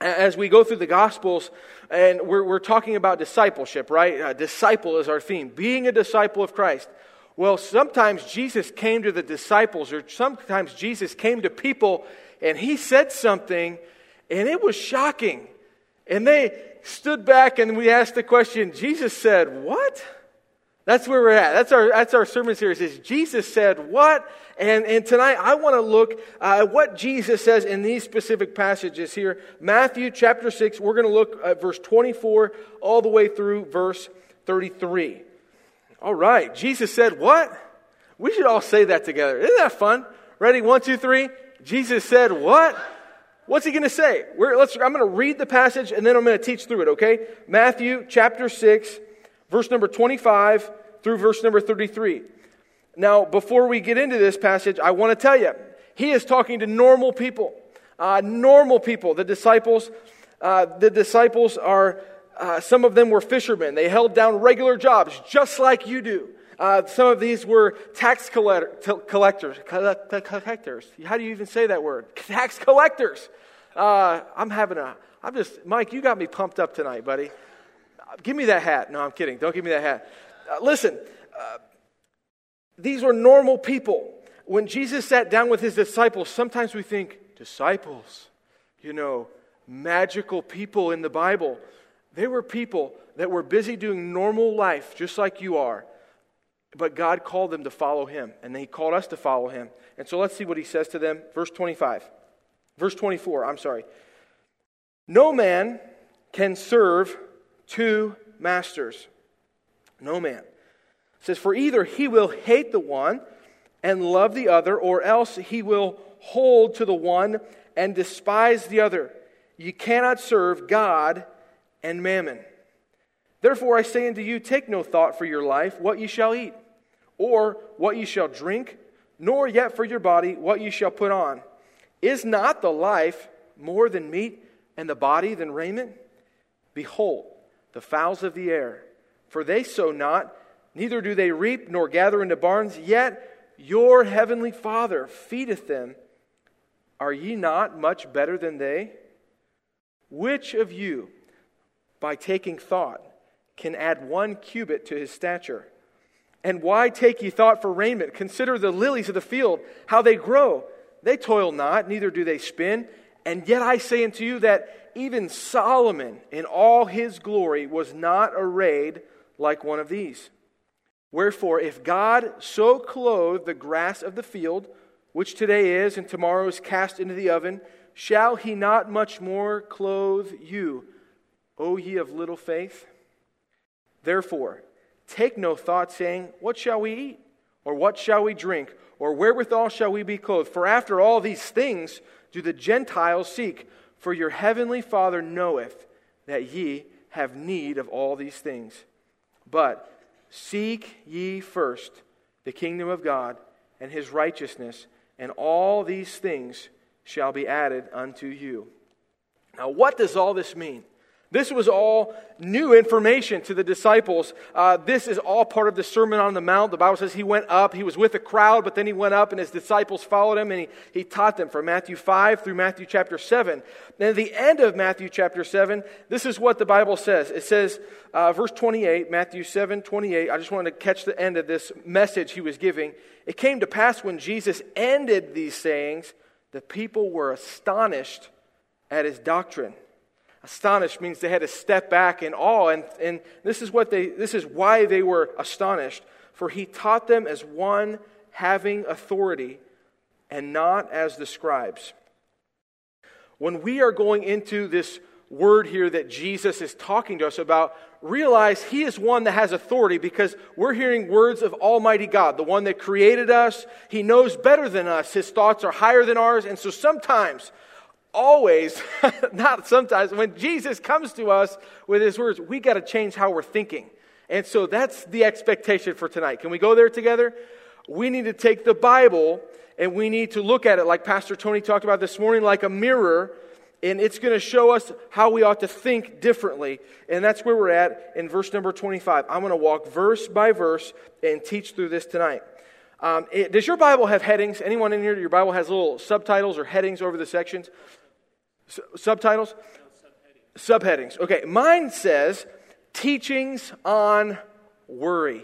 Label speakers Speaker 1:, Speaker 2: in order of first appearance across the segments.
Speaker 1: as we go through the Gospels, and we're, we're talking about discipleship, right? Uh, disciple is our theme, being a disciple of Christ. Well, sometimes Jesus came to the disciples, or sometimes Jesus came to people, and he said something, and it was shocking. And they stood back, and we asked the question Jesus said, What? That's where we're at. That's our, that's our sermon series is Jesus said what? And, and tonight I want to look uh, at what Jesus says in these specific passages here. Matthew chapter 6, we're going to look at verse 24 all the way through verse 33. All right. Jesus said what? We should all say that together. Isn't that fun? Ready? One, two, three. Jesus said what? What's he going to say? I'm going to read the passage and then I'm going to teach through it, okay? Matthew chapter 6, verse number 25 through verse number 33. Now, before we get into this passage, I want to tell you, he is talking to normal people. Uh, normal people. The disciples, uh, the disciples are, uh, some of them were fishermen. They held down regular jobs, just like you do. Uh, some of these were tax collector, collectors. Collectors. How do you even say that word? Tax collectors. Uh, I'm having a, I'm just, Mike, you got me pumped up tonight, buddy. Give me that hat. No, I'm kidding. Don't give me that hat. Uh, listen, uh, these were normal people. When Jesus sat down with his disciples, sometimes we think, disciples, you know, magical people in the Bible. They were people that were busy doing normal life, just like you are. But God called them to follow him, and he called us to follow him. And so let's see what he says to them. Verse 25. Verse 24, I'm sorry. No man can serve two masters. No man. It says, For either he will hate the one and love the other, or else he will hold to the one and despise the other. You cannot serve God and mammon. Therefore, I say unto you, take no thought for your life, what ye shall eat, or what ye shall drink, nor yet for your body, what ye shall put on. Is not the life more than meat, and the body than raiment? Behold, the fowls of the air, for they sow not, neither do they reap nor gather into barns, yet your heavenly Father feedeth them. Are ye not much better than they? Which of you, by taking thought, can add one cubit to his stature? And why take ye thought for raiment? Consider the lilies of the field, how they grow. They toil not, neither do they spin. And yet I say unto you that even Solomon in all his glory was not arrayed like one of these. Wherefore, if God so clothe the grass of the field, which today is and tomorrow is cast into the oven, shall he not much more clothe you, O ye of little faith? Therefore, take no thought, saying, What shall we eat? Or what shall we drink? Or wherewithal shall we be clothed? For after all these things do the Gentiles seek. For your heavenly Father knoweth that ye have need of all these things. But seek ye first the kingdom of God and his righteousness, and all these things shall be added unto you. Now, what does all this mean? This was all new information to the disciples. Uh, this is all part of the Sermon on the Mount. The Bible says he went up. He was with a crowd, but then he went up and his disciples followed him and he, he taught them from Matthew 5 through Matthew chapter 7. Then at the end of Matthew chapter 7, this is what the Bible says. It says, uh, verse 28, Matthew 7 28. I just wanted to catch the end of this message he was giving. It came to pass when Jesus ended these sayings, the people were astonished at his doctrine Astonished means they had to step back in awe, and, and this is what they this is why they were astonished. For he taught them as one having authority and not as the scribes. When we are going into this word here that Jesus is talking to us about, realize He is one that has authority because we're hearing words of Almighty God, the one that created us. He knows better than us. His thoughts are higher than ours. And so sometimes always, not sometimes, when Jesus comes to us with his words, we got to change how we're thinking. And so that's the expectation for tonight. Can we go there together? We need to take the Bible and we need to look at it like Pastor Tony talked about this morning, like a mirror, and it's going to show us how we ought to think differently. And that's where we're at in verse number 25. I'm going to walk verse by verse and teach through this tonight. Um, it, does your Bible have headings? Anyone in here, your Bible has little subtitles or headings over the sections? S- subtitles? subheadings. Okay, mine says teachings on worry.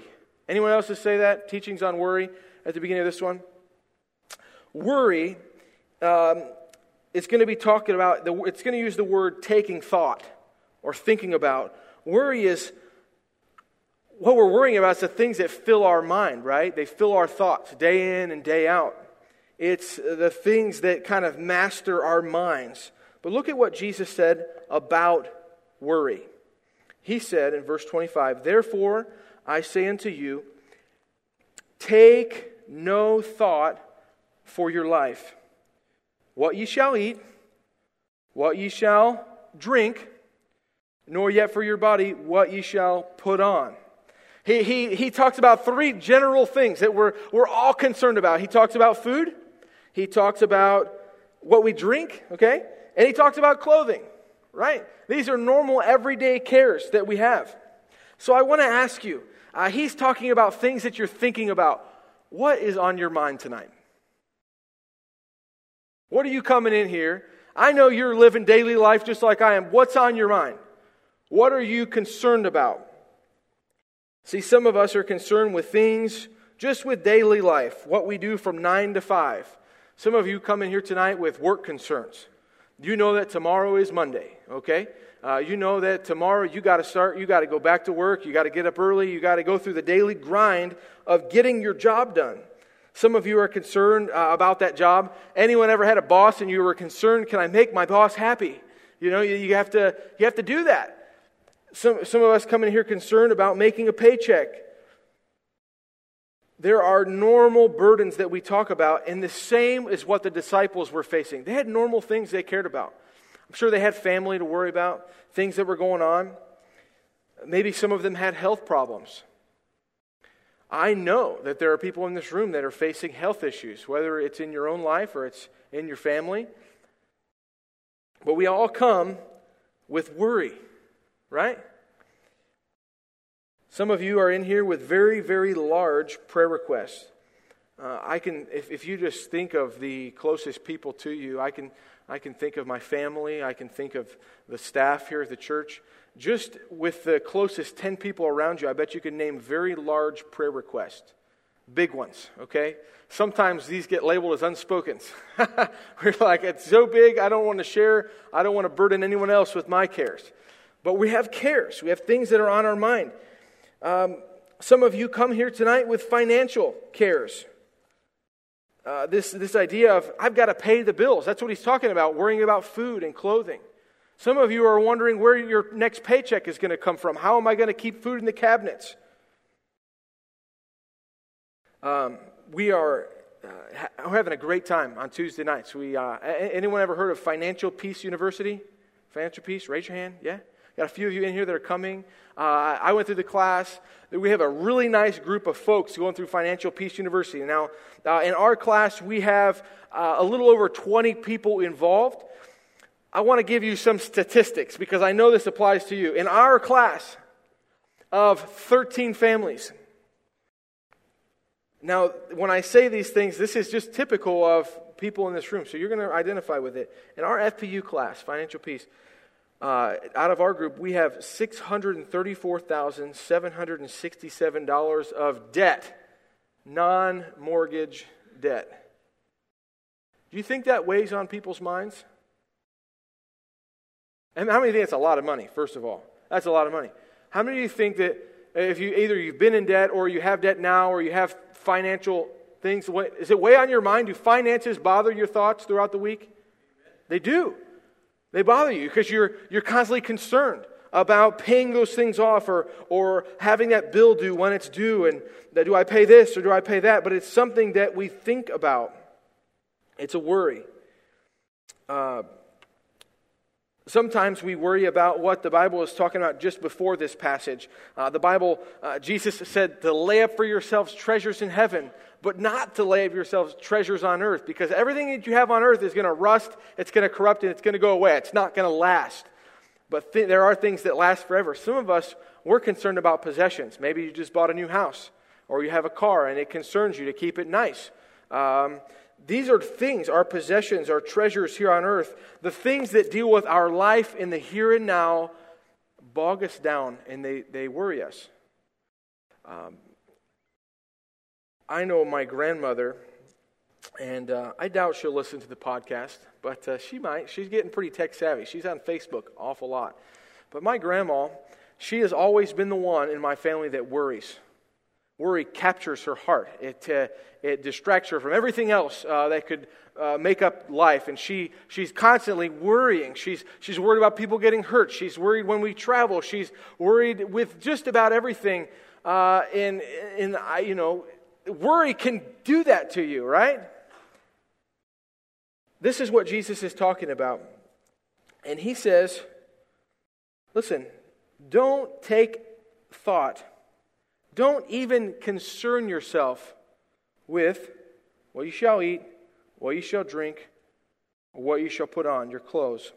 Speaker 1: Anyone else to say that? Teachings on worry at the beginning of this one? Worry um, is going to be talking about, the, it's going to use the word taking thought or thinking about. Worry is what we're worrying about is the things that fill our mind, right? They fill our thoughts day in and day out. It's the things that kind of master our minds. But look at what Jesus said about worry. He said in verse 25, Therefore I say unto you, take no thought for your life, what ye shall eat, what ye shall drink, nor yet for your body what ye shall put on. He, he, he talks about three general things that we're, we're all concerned about. He talks about food, he talks about what we drink, okay? And he talks about clothing, right? These are normal, everyday cares that we have. So I want to ask you uh, he's talking about things that you're thinking about. What is on your mind tonight? What are you coming in here? I know you're living daily life just like I am. What's on your mind? What are you concerned about? See, some of us are concerned with things just with daily life, what we do from 9 to 5. Some of you come in here tonight with work concerns. You know that tomorrow is Monday, okay? Uh, you know that tomorrow you got to start, you got to go back to work, you got to get up early, you got to go through the daily grind of getting your job done. Some of you are concerned uh, about that job. Anyone ever had a boss and you were concerned, can I make my boss happy? You know, you, you have, to, you have to do that. Some, some of us come in here concerned about making a paycheck. There are normal burdens that we talk about, and the same is what the disciples were facing. They had normal things they cared about. I'm sure they had family to worry about, things that were going on. Maybe some of them had health problems. I know that there are people in this room that are facing health issues, whether it's in your own life or it's in your family. But we all come with worry right? Some of you are in here with very, very large prayer requests. Uh, I can, if, if you just think of the closest people to you, I can, I can think of my family, I can think of the staff here at the church. Just with the closest 10 people around you, I bet you can name very large prayer requests. Big ones, okay? Sometimes these get labeled as unspoken. We're like, it's so big, I don't want to share, I don't want to burden anyone else with my cares. But we have cares, we have things that are on our mind. Um, some of you come here tonight with financial cares. Uh, this, this idea of, I've got to pay the bills. That's what he's talking about, worrying about food and clothing. Some of you are wondering where your next paycheck is going to come from. How am I going to keep food in the cabinets? Um, we are uh, ha- having a great time on Tuesday nights. We, uh, anyone ever heard of Financial Peace University? Financial Peace? Raise your hand. Yeah? Got a few of you in here that are coming. Uh, I went through the class. We have a really nice group of folks going through Financial Peace University. Now, uh, in our class, we have uh, a little over 20 people involved. I want to give you some statistics because I know this applies to you. In our class of 13 families, now, when I say these things, this is just typical of people in this room, so you're going to identify with it. In our FPU class, Financial Peace, uh, out of our group, we have $634,767 of debt, non mortgage debt. Do you think that weighs on people's minds? And how many think it's a lot of money, first of all? That's a lot of money. How many of you think that if you either you've been in debt or you have debt now or you have financial things, is it weigh on your mind? Do finances bother your thoughts throughout the week? They do. They bother you because you're, you're constantly concerned about paying those things off or, or having that bill due when it's due and that, do I pay this or do I pay that? But it's something that we think about. It's a worry. Uh, Sometimes we worry about what the Bible is talking about just before this passage. Uh, the Bible, uh, Jesus said to lay up for yourselves treasures in heaven, but not to lay up yourselves treasures on earth, because everything that you have on earth is going to rust, it's going to corrupt, and it's going to go away. It's not going to last. But th- there are things that last forever. Some of us, we're concerned about possessions. Maybe you just bought a new house, or you have a car, and it concerns you to keep it nice. Um, These are things, our possessions, our treasures here on earth, the things that deal with our life in the here and now bog us down and they, they worry us. Um, I know my grandmother, and uh, I doubt she'll listen to the podcast, but uh, she might. She's getting pretty tech savvy. She's on Facebook awful lot. But my grandma, she has always been the one in my family that worries. Worry captures her heart. It, uh, it distracts her from everything else uh, that could uh, make up life. And she, she's constantly worrying. She's, she's worried about people getting hurt. She's worried when we travel. She's worried with just about everything. Uh, and, and I, you know, worry can do that to you, right? This is what Jesus is talking about. And he says, listen, don't take thought don't even concern yourself with what you shall eat, what you shall drink, what you shall put on, your clothes.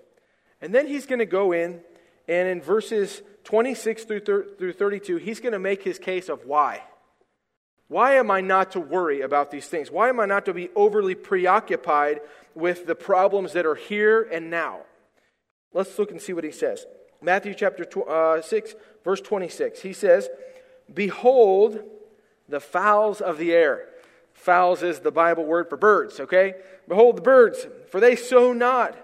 Speaker 1: And then he's going to go in, and in verses 26 through, through 32, he's going to make his case of why. Why am I not to worry about these things? Why am I not to be overly preoccupied with the problems that are here and now? Let's look and see what he says. Matthew chapter uh, 6, verse 26. He says, Behold the fowls of the air. Fowls is the Bible word for birds, okay? Behold the birds, for they sow not,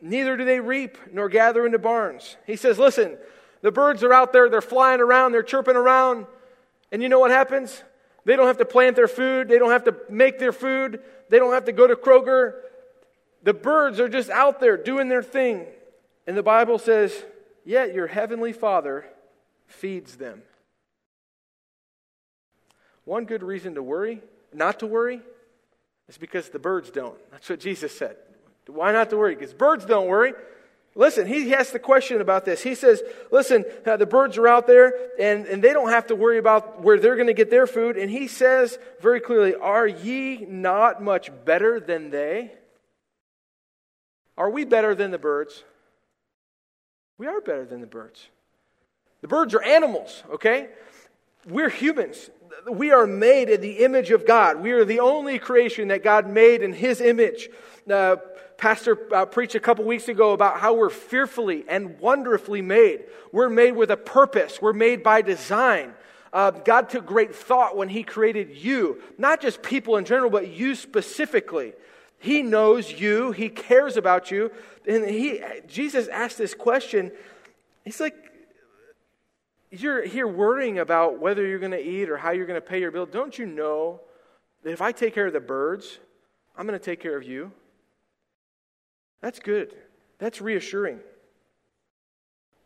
Speaker 1: neither do they reap, nor gather into barns. He says, Listen, the birds are out there, they're flying around, they're chirping around, and you know what happens? They don't have to plant their food, they don't have to make their food, they don't have to go to Kroger. The birds are just out there doing their thing. And the Bible says, Yet your heavenly Father feeds them. One good reason to worry, not to worry, is because the birds don't. That's what Jesus said. Why not to worry? Because birds don't worry. Listen, he asks the question about this. He says, Listen, uh, the birds are out there and, and they don't have to worry about where they're going to get their food. And he says very clearly, Are ye not much better than they? Are we better than the birds? We are better than the birds. The birds are animals, okay? We're humans we are made in the image of God. We are the only creation that God made in His image. Uh, Pastor uh, preached a couple weeks ago about how we're fearfully and wonderfully made. We're made with a purpose, we're made by design. Uh, God took great thought when He created you, not just people in general, but you specifically. He knows you, He cares about you. And he, Jesus asked this question. He's like, you're here worrying about whether you're going to eat or how you're going to pay your bill, don't you know that if I take care of the birds, I'm going to take care of you? That's good. That's reassuring.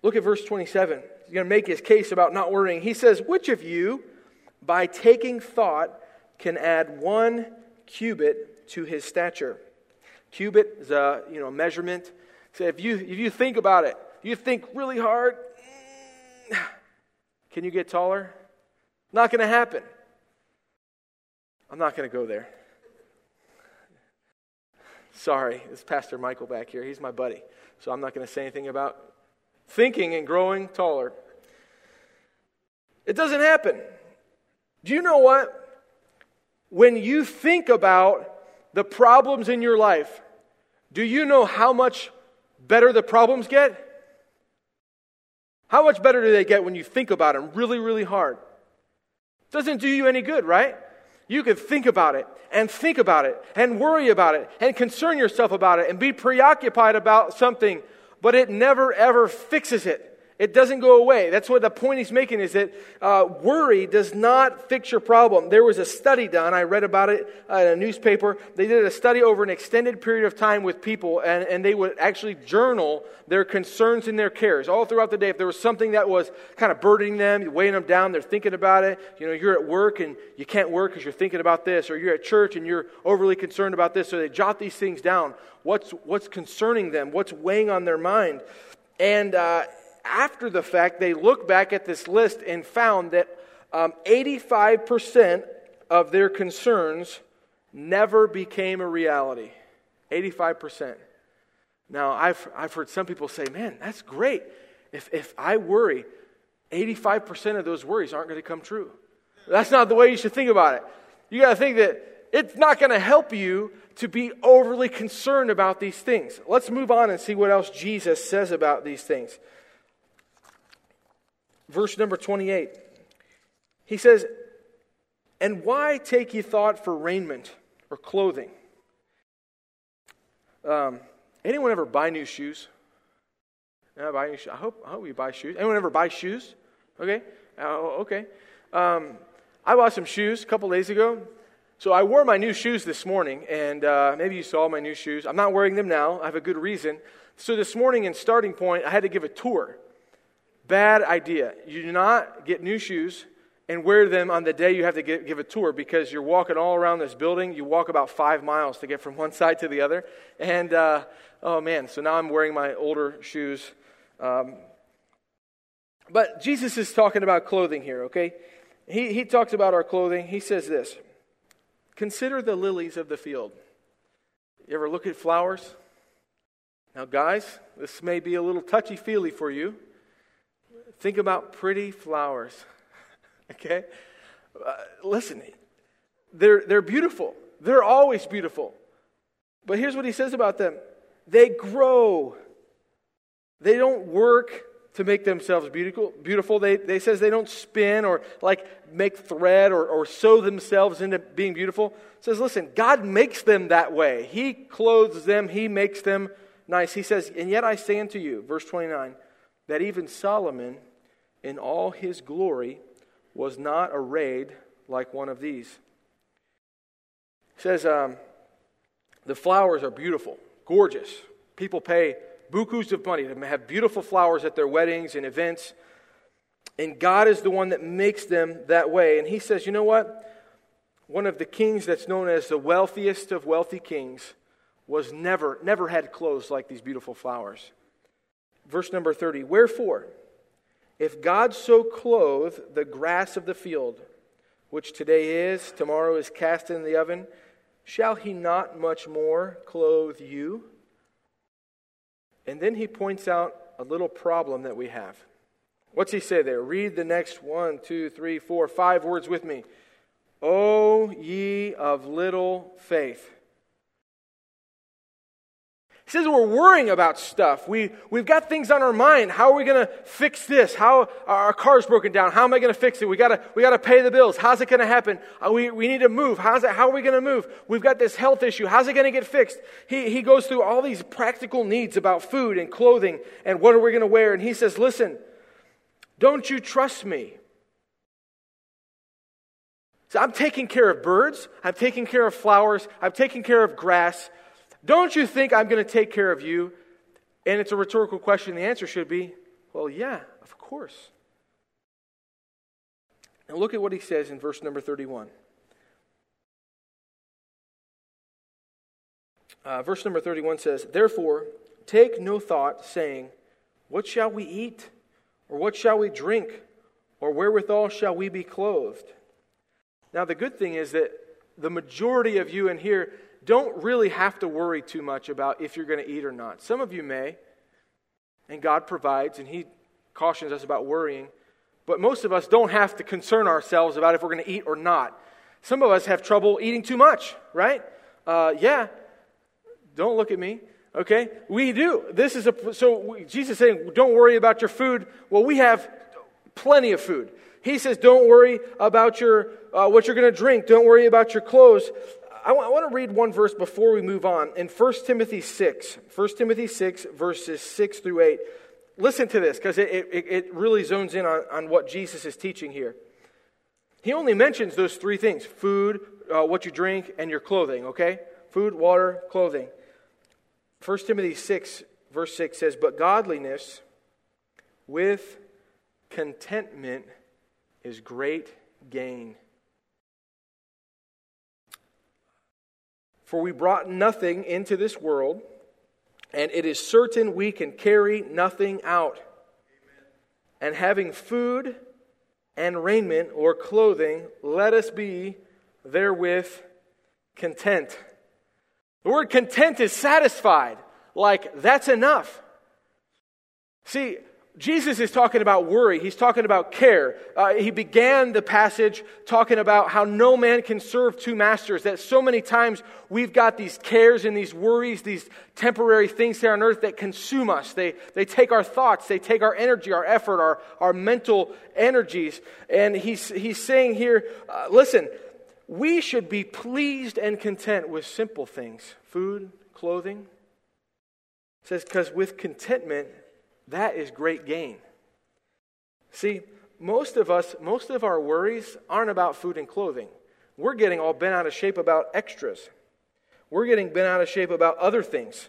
Speaker 1: Look at verse 27. He's going to make his case about not worrying. He says, Which of you, by taking thought, can add one cubit to his stature? Cubit is a you know, measurement. So if you, if you think about it, you think really hard, can you get taller? Not going to happen. I'm not going to go there. Sorry, it's Pastor Michael back here. He's my buddy. So I'm not going to say anything about thinking and growing taller. It doesn't happen. Do you know what? When you think about the problems in your life, do you know how much better the problems get? How much better do they get when you think about them really, really hard? Doesn't do you any good, right? You could think about it and think about it and worry about it and concern yourself about it and be preoccupied about something, but it never ever fixes it. It doesn't go away. That's what the point he's making is that uh, worry does not fix your problem. There was a study done. I read about it uh, in a newspaper. They did a study over an extended period of time with people, and, and they would actually journal their concerns and their cares all throughout the day. If there was something that was kind of burdening them, weighing them down, they're thinking about it. You know, you're at work and you can't work because you're thinking about this, or you're at church and you're overly concerned about this. So they jot these things down. What's, what's concerning them? What's weighing on their mind? And, uh, after the fact, they looked back at this list and found that um, 85% of their concerns never became a reality. 85%. Now, I've, I've heard some people say, man, that's great. If, if I worry, 85% of those worries aren't going to come true. That's not the way you should think about it. You got to think that it's not going to help you to be overly concerned about these things. Let's move on and see what else Jesus says about these things. Verse number 28. He says, And why take ye thought for raiment or clothing? Um, anyone ever buy new shoes? Yeah, buy new shoes. I hope, I hope you buy shoes. Anyone ever buy shoes? Okay. Uh, okay. Um, I bought some shoes a couple days ago. So I wore my new shoes this morning, and uh, maybe you saw my new shoes. I'm not wearing them now. I have a good reason. So this morning in starting point, I had to give a tour. Bad idea. You do not get new shoes and wear them on the day you have to get, give a tour because you're walking all around this building. You walk about five miles to get from one side to the other. And uh, oh man, so now I'm wearing my older shoes. Um, but Jesus is talking about clothing here, okay? He, he talks about our clothing. He says this Consider the lilies of the field. You ever look at flowers? Now, guys, this may be a little touchy feely for you. Think about pretty flowers. okay? Uh, listen, they're, they're beautiful. They're always beautiful. But here's what he says about them they grow, they don't work to make themselves beautiful. Beautiful. They, they says they don't spin or like make thread or, or sew themselves into being beautiful. It says, listen, God makes them that way. He clothes them. He makes them nice. He says, and yet I say unto you, verse 29, that even Solomon in all his glory was not arrayed like one of these. He says, um, the flowers are beautiful, gorgeous. People pay bukus of money to have beautiful flowers at their weddings and events. And God is the one that makes them that way. And he says, you know what? One of the kings that's known as the wealthiest of wealthy kings was never, never had clothes like these beautiful flowers. Verse number 30 Wherefore, if God so clothe the grass of the field, which today is, tomorrow is cast in the oven, shall he not much more clothe you? And then he points out a little problem that we have. What's he say there? Read the next one, two, three, four, five words with me. O ye of little faith. Says we're worrying about stuff. We, we've got things on our mind. How are we going to fix this? How our car's broken down. How am I going to fix it? We got we gotta pay the bills. How's it going to happen? Uh, we, we need to move. How's it, how are we going to move? We've got this health issue. How's it going to get fixed? He, he goes through all these practical needs about food and clothing and what are we going to wear. And he says, listen, don't you trust me? So I'm taking care of birds. I'm taking care of flowers. I'm taking care of grass. Don't you think I'm going to take care of you? And it's a rhetorical question. The answer should be, well, yeah, of course. Now look at what he says in verse number 31. Uh, verse number 31 says, Therefore, take no thought, saying, What shall we eat? Or what shall we drink? Or wherewithal shall we be clothed? Now, the good thing is that the majority of you in here don't really have to worry too much about if you're going to eat or not. Some of you may, and God provides, and He cautions us about worrying. But most of us don't have to concern ourselves about if we're going to eat or not. Some of us have trouble eating too much, right? Uh, yeah. Don't look at me. Okay? We do. This is a so Jesus saying, "Don't worry about your food." Well, we have plenty of food. He says, "Don't worry about your uh, what you're going to drink. Don't worry about your clothes." I want to read one verse before we move on. In 1 Timothy 6, 1 Timothy 6, verses 6 through 8. Listen to this because it, it, it, really zones in on, on what Jesus is teaching here. He only mentions those three things food, uh, what you drink, and your clothing, okay? Food, water, clothing. 1 Timothy 6, verse 6 says, But godliness with contentment is great gain. For we brought nothing into this world, and it is certain we can carry nothing out. And having food and raiment or clothing, let us be therewith content. The word content is satisfied, like that's enough. See, Jesus is talking about worry. He's talking about care. Uh, he began the passage talking about how no man can serve two masters. That so many times we've got these cares and these worries, these temporary things here on earth that consume us. They, they take our thoughts, they take our energy, our effort, our, our mental energies. And he's, he's saying here uh, listen, we should be pleased and content with simple things food, clothing. It says, because with contentment, that is great gain. See, most of us, most of our worries aren't about food and clothing. We're getting all bent out of shape about extras. We're getting bent out of shape about other things.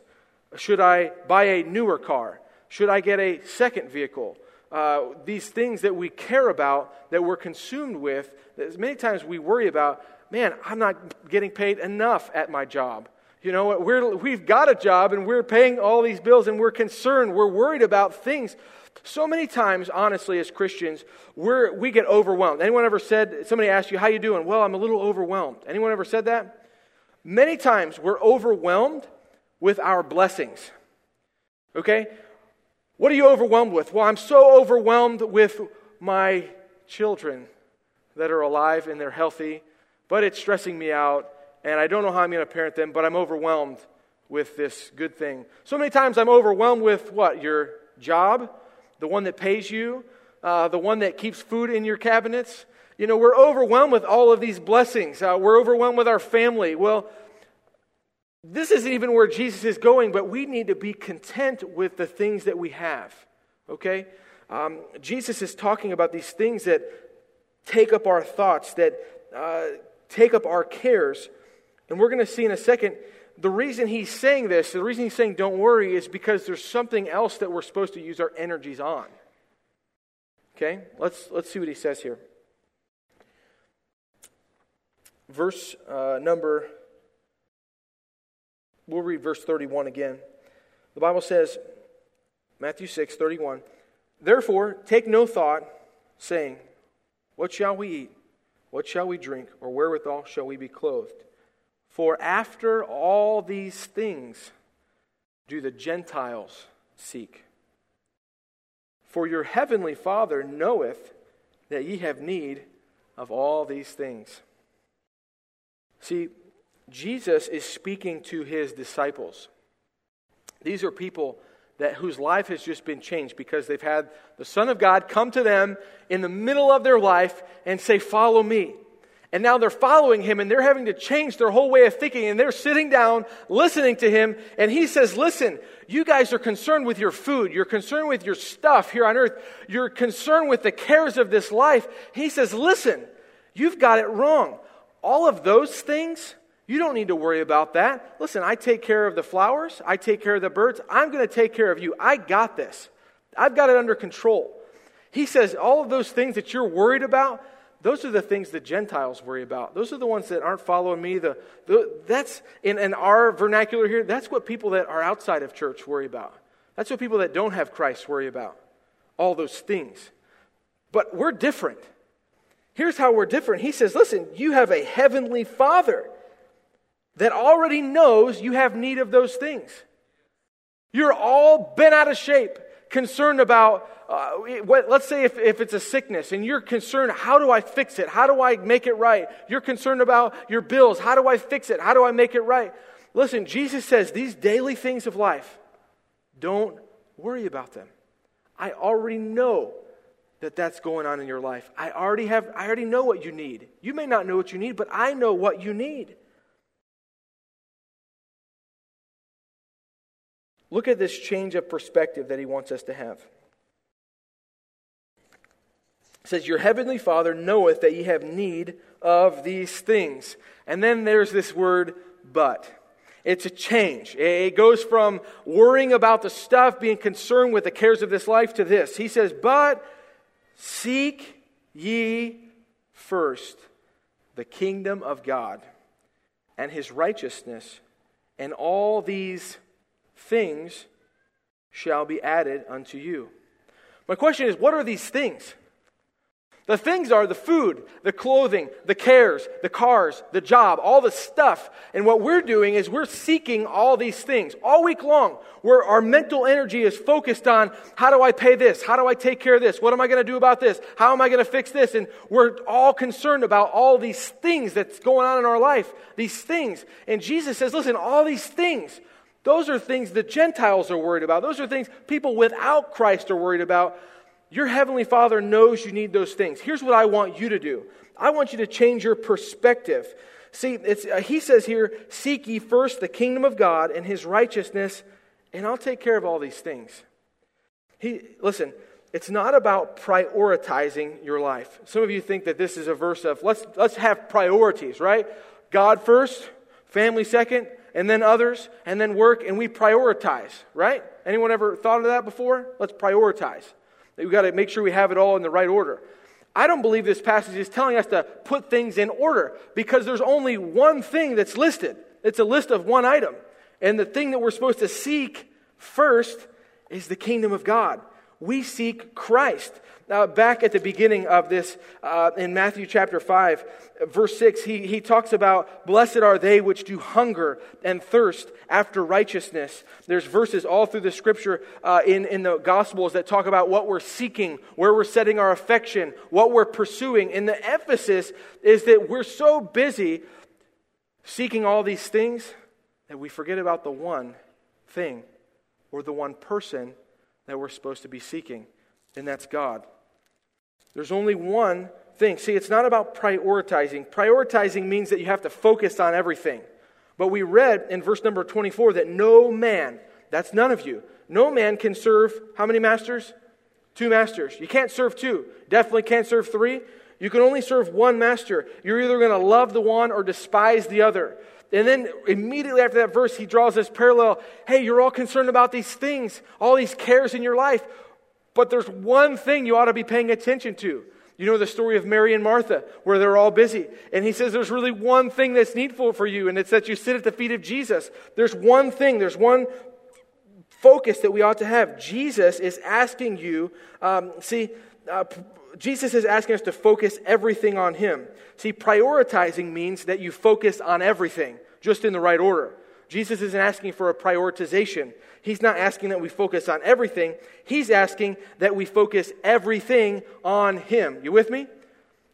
Speaker 1: Should I buy a newer car? Should I get a second vehicle? Uh, these things that we care about, that we're consumed with, that many times we worry about, man, I'm not getting paid enough at my job. You know, we're, we've got a job and we're paying all these bills and we're concerned, we're worried about things. So many times, honestly, as Christians, we're, we get overwhelmed. Anyone ever said, somebody asked you, how you doing? Well, I'm a little overwhelmed. Anyone ever said that? Many times we're overwhelmed with our blessings. Okay? What are you overwhelmed with? Well, I'm so overwhelmed with my children that are alive and they're healthy, but it's stressing me out and I don't know how I'm going to parent them, but I'm overwhelmed with this good thing. So many times I'm overwhelmed with what? Your job, the one that pays you, uh, the one that keeps food in your cabinets. You know, we're overwhelmed with all of these blessings. Uh, we're overwhelmed with our family. Well, this isn't even where Jesus is going, but we need to be content with the things that we have. Okay? Um, Jesus is talking about these things that take up our thoughts, that uh, take up our cares. And we're going to see in a second the reason he's saying this, the reason he's saying don't worry, is because there's something else that we're supposed to use our energies on. Okay? Let's, let's see what he says here. Verse uh, number, we'll read verse 31 again. The Bible says, Matthew 6, 31, Therefore, take no thought, saying, What shall we eat? What shall we drink? Or wherewithal shall we be clothed? For after all these things do the Gentiles seek. For your heavenly Father knoweth that ye have need of all these things. See, Jesus is speaking to his disciples. These are people that whose life has just been changed because they've had the Son of God come to them in the middle of their life and say, Follow me. And now they're following him and they're having to change their whole way of thinking. And they're sitting down, listening to him. And he says, Listen, you guys are concerned with your food. You're concerned with your stuff here on earth. You're concerned with the cares of this life. He says, Listen, you've got it wrong. All of those things, you don't need to worry about that. Listen, I take care of the flowers, I take care of the birds. I'm going to take care of you. I got this. I've got it under control. He says, All of those things that you're worried about, those are the things that Gentiles worry about. Those are the ones that aren't following me. The, the, that's in, in our vernacular here, that's what people that are outside of church worry about. That's what people that don't have Christ worry about. All those things. But we're different. Here's how we're different. He says, listen, you have a heavenly Father that already knows you have need of those things. You're all bent out of shape, concerned about uh, what, let's say if, if it's a sickness and you're concerned, how do I fix it? How do I make it right? You're concerned about your bills. How do I fix it? How do I make it right? Listen, Jesus says these daily things of life, don't worry about them. I already know that that's going on in your life. I already have I already know what you need. You may not know what you need, but I know what you need. Look at this change of perspective that he wants us to have. It says, Your heavenly Father knoweth that ye have need of these things. And then there's this word, but. It's a change. It goes from worrying about the stuff, being concerned with the cares of this life, to this. He says, But seek ye first the kingdom of God and his righteousness, and all these things shall be added unto you. My question is, what are these things? The things are the food, the clothing, the cares, the cars, the job, all the stuff. And what we're doing is we're seeking all these things all week long, where our mental energy is focused on how do I pay this? How do I take care of this? What am I going to do about this? How am I going to fix this? And we're all concerned about all these things that's going on in our life, these things. And Jesus says, listen, all these things, those are things the Gentiles are worried about. Those are things people without Christ are worried about. Your Heavenly Father knows you need those things. Here's what I want you to do I want you to change your perspective. See, uh, he says here, Seek ye first the kingdom of God and his righteousness, and I'll take care of all these things. He, listen, it's not about prioritizing your life. Some of you think that this is a verse of let's, let's have priorities, right? God first, family second, and then others, and then work, and we prioritize, right? Anyone ever thought of that before? Let's prioritize. We've got to make sure we have it all in the right order. I don't believe this passage is telling us to put things in order because there's only one thing that's listed. It's a list of one item. And the thing that we're supposed to seek first is the kingdom of God. We seek Christ. Now, back at the beginning of this, uh, in Matthew chapter 5, verse 6, he, he talks about, Blessed are they which do hunger and thirst after righteousness. There's verses all through the scripture uh, in, in the Gospels that talk about what we're seeking, where we're setting our affection, what we're pursuing. And the emphasis is that we're so busy seeking all these things that we forget about the one thing or the one person that we're supposed to be seeking, and that's God. There's only one thing. See, it's not about prioritizing. Prioritizing means that you have to focus on everything. But we read in verse number 24 that no man, that's none of you, no man can serve how many masters? Two masters. You can't serve two. Definitely can't serve three. You can only serve one master. You're either going to love the one or despise the other. And then immediately after that verse, he draws this parallel. Hey, you're all concerned about these things, all these cares in your life. But there's one thing you ought to be paying attention to. You know the story of Mary and Martha, where they're all busy. And he says there's really one thing that's needful for you, and it's that you sit at the feet of Jesus. There's one thing, there's one focus that we ought to have. Jesus is asking you, um, see, uh, Jesus is asking us to focus everything on him. See, prioritizing means that you focus on everything, just in the right order. Jesus isn't asking for a prioritization. He's not asking that we focus on everything. He's asking that we focus everything on Him. You with me?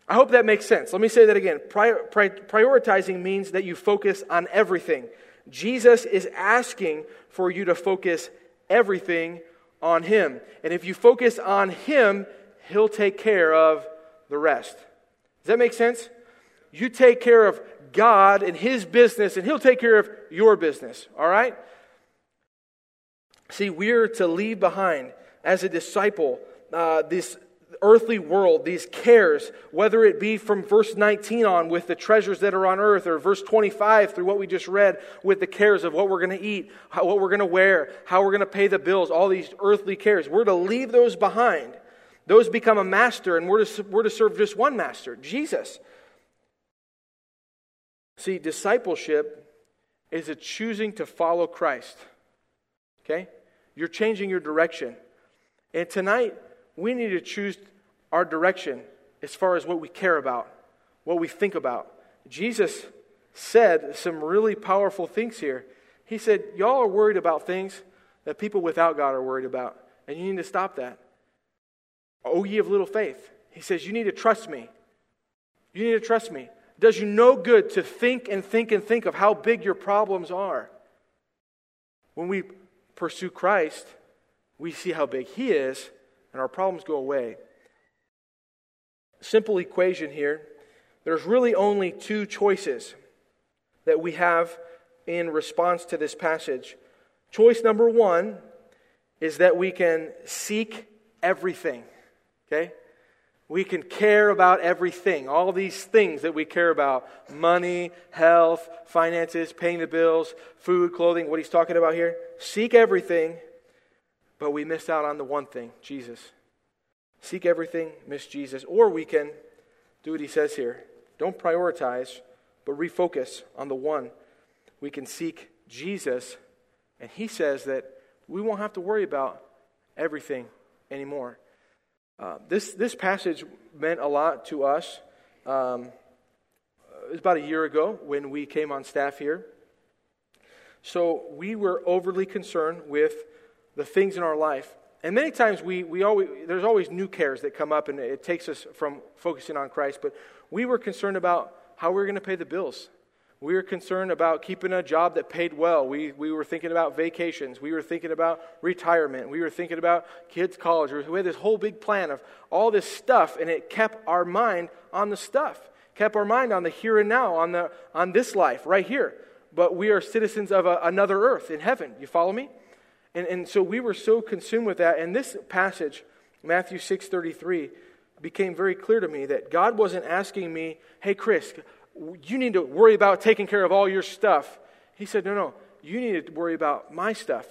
Speaker 1: I hope that makes sense. Let me say that again. Pri- prioritizing means that you focus on everything. Jesus is asking for you to focus everything on Him. And if you focus on Him, He'll take care of the rest. Does that make sense? You take care of God and His business, and He'll take care of your business. All right? See, we're to leave behind as a disciple uh, this earthly world, these cares, whether it be from verse 19 on with the treasures that are on earth, or verse 25 through what we just read with the cares of what we're going to eat, how, what we're going to wear, how we're going to pay the bills, all these earthly cares. We're to leave those behind. Those become a master, and we're to, we're to serve just one master, Jesus. See, discipleship is a choosing to follow Christ. Okay? You're changing your direction. And tonight, we need to choose our direction as far as what we care about, what we think about. Jesus said some really powerful things here. He said, Y'all are worried about things that people without God are worried about, and you need to stop that. Oh, ye of little faith. He says, You need to trust me. You need to trust me. Does you no good to think and think and think of how big your problems are. When we pursue Christ, we see how big He is, and our problems go away. Simple equation here there's really only two choices that we have in response to this passage. Choice number one is that we can seek everything. Okay? We can care about everything, all these things that we care about money, health, finances, paying the bills, food, clothing, what he's talking about here. Seek everything, but we miss out on the one thing Jesus. Seek everything, miss Jesus. Or we can do what he says here don't prioritize, but refocus on the one. We can seek Jesus, and he says that we won't have to worry about everything anymore. Uh, this, this passage meant a lot to us. Um, it was about a year ago when we came on staff here. So we were overly concerned with the things in our life. And many times we, we always, there's always new cares that come up and it takes us from focusing on Christ. But we were concerned about how we were going to pay the bills. We were concerned about keeping a job that paid well. We, we were thinking about vacations. We were thinking about retirement. We were thinking about kids' college. We had this whole big plan of all this stuff, and it kept our mind on the stuff, kept our mind on the here and now, on, the, on this life right here. But we are citizens of a, another earth in heaven. You follow me? And, and so we were so consumed with that. And this passage, Matthew 6.33, became very clear to me that God wasn't asking me, hey, Chris, you need to worry about taking care of all your stuff. He said, No, no, you need to worry about my stuff.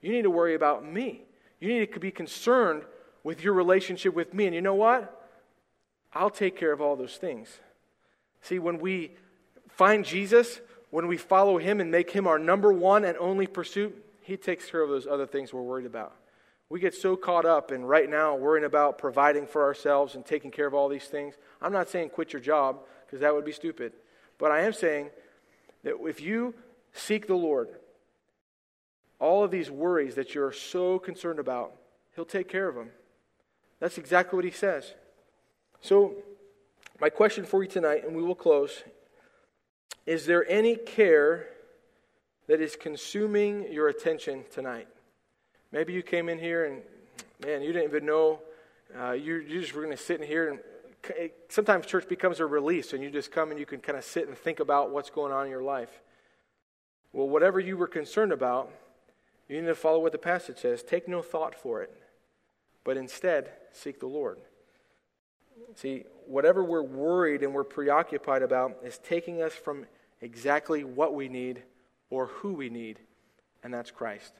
Speaker 1: You need to worry about me. You need to be concerned with your relationship with me. And you know what? I'll take care of all those things. See, when we find Jesus, when we follow him and make him our number one and only pursuit, he takes care of those other things we're worried about. We get so caught up in right now worrying about providing for ourselves and taking care of all these things. I'm not saying quit your job because that would be stupid. But I am saying that if you seek the Lord, all of these worries that you're so concerned about, He'll take care of them. That's exactly what He says. So, my question for you tonight, and we will close is there any care that is consuming your attention tonight? Maybe you came in here and, man, you didn't even know. Uh, you, you just were going to sit in here and sometimes church becomes a release and you just come and you can kind of sit and think about what's going on in your life. Well, whatever you were concerned about, you need to follow what the passage says. Take no thought for it, but instead seek the Lord. See, whatever we're worried and we're preoccupied about is taking us from exactly what we need or who we need, and that's Christ.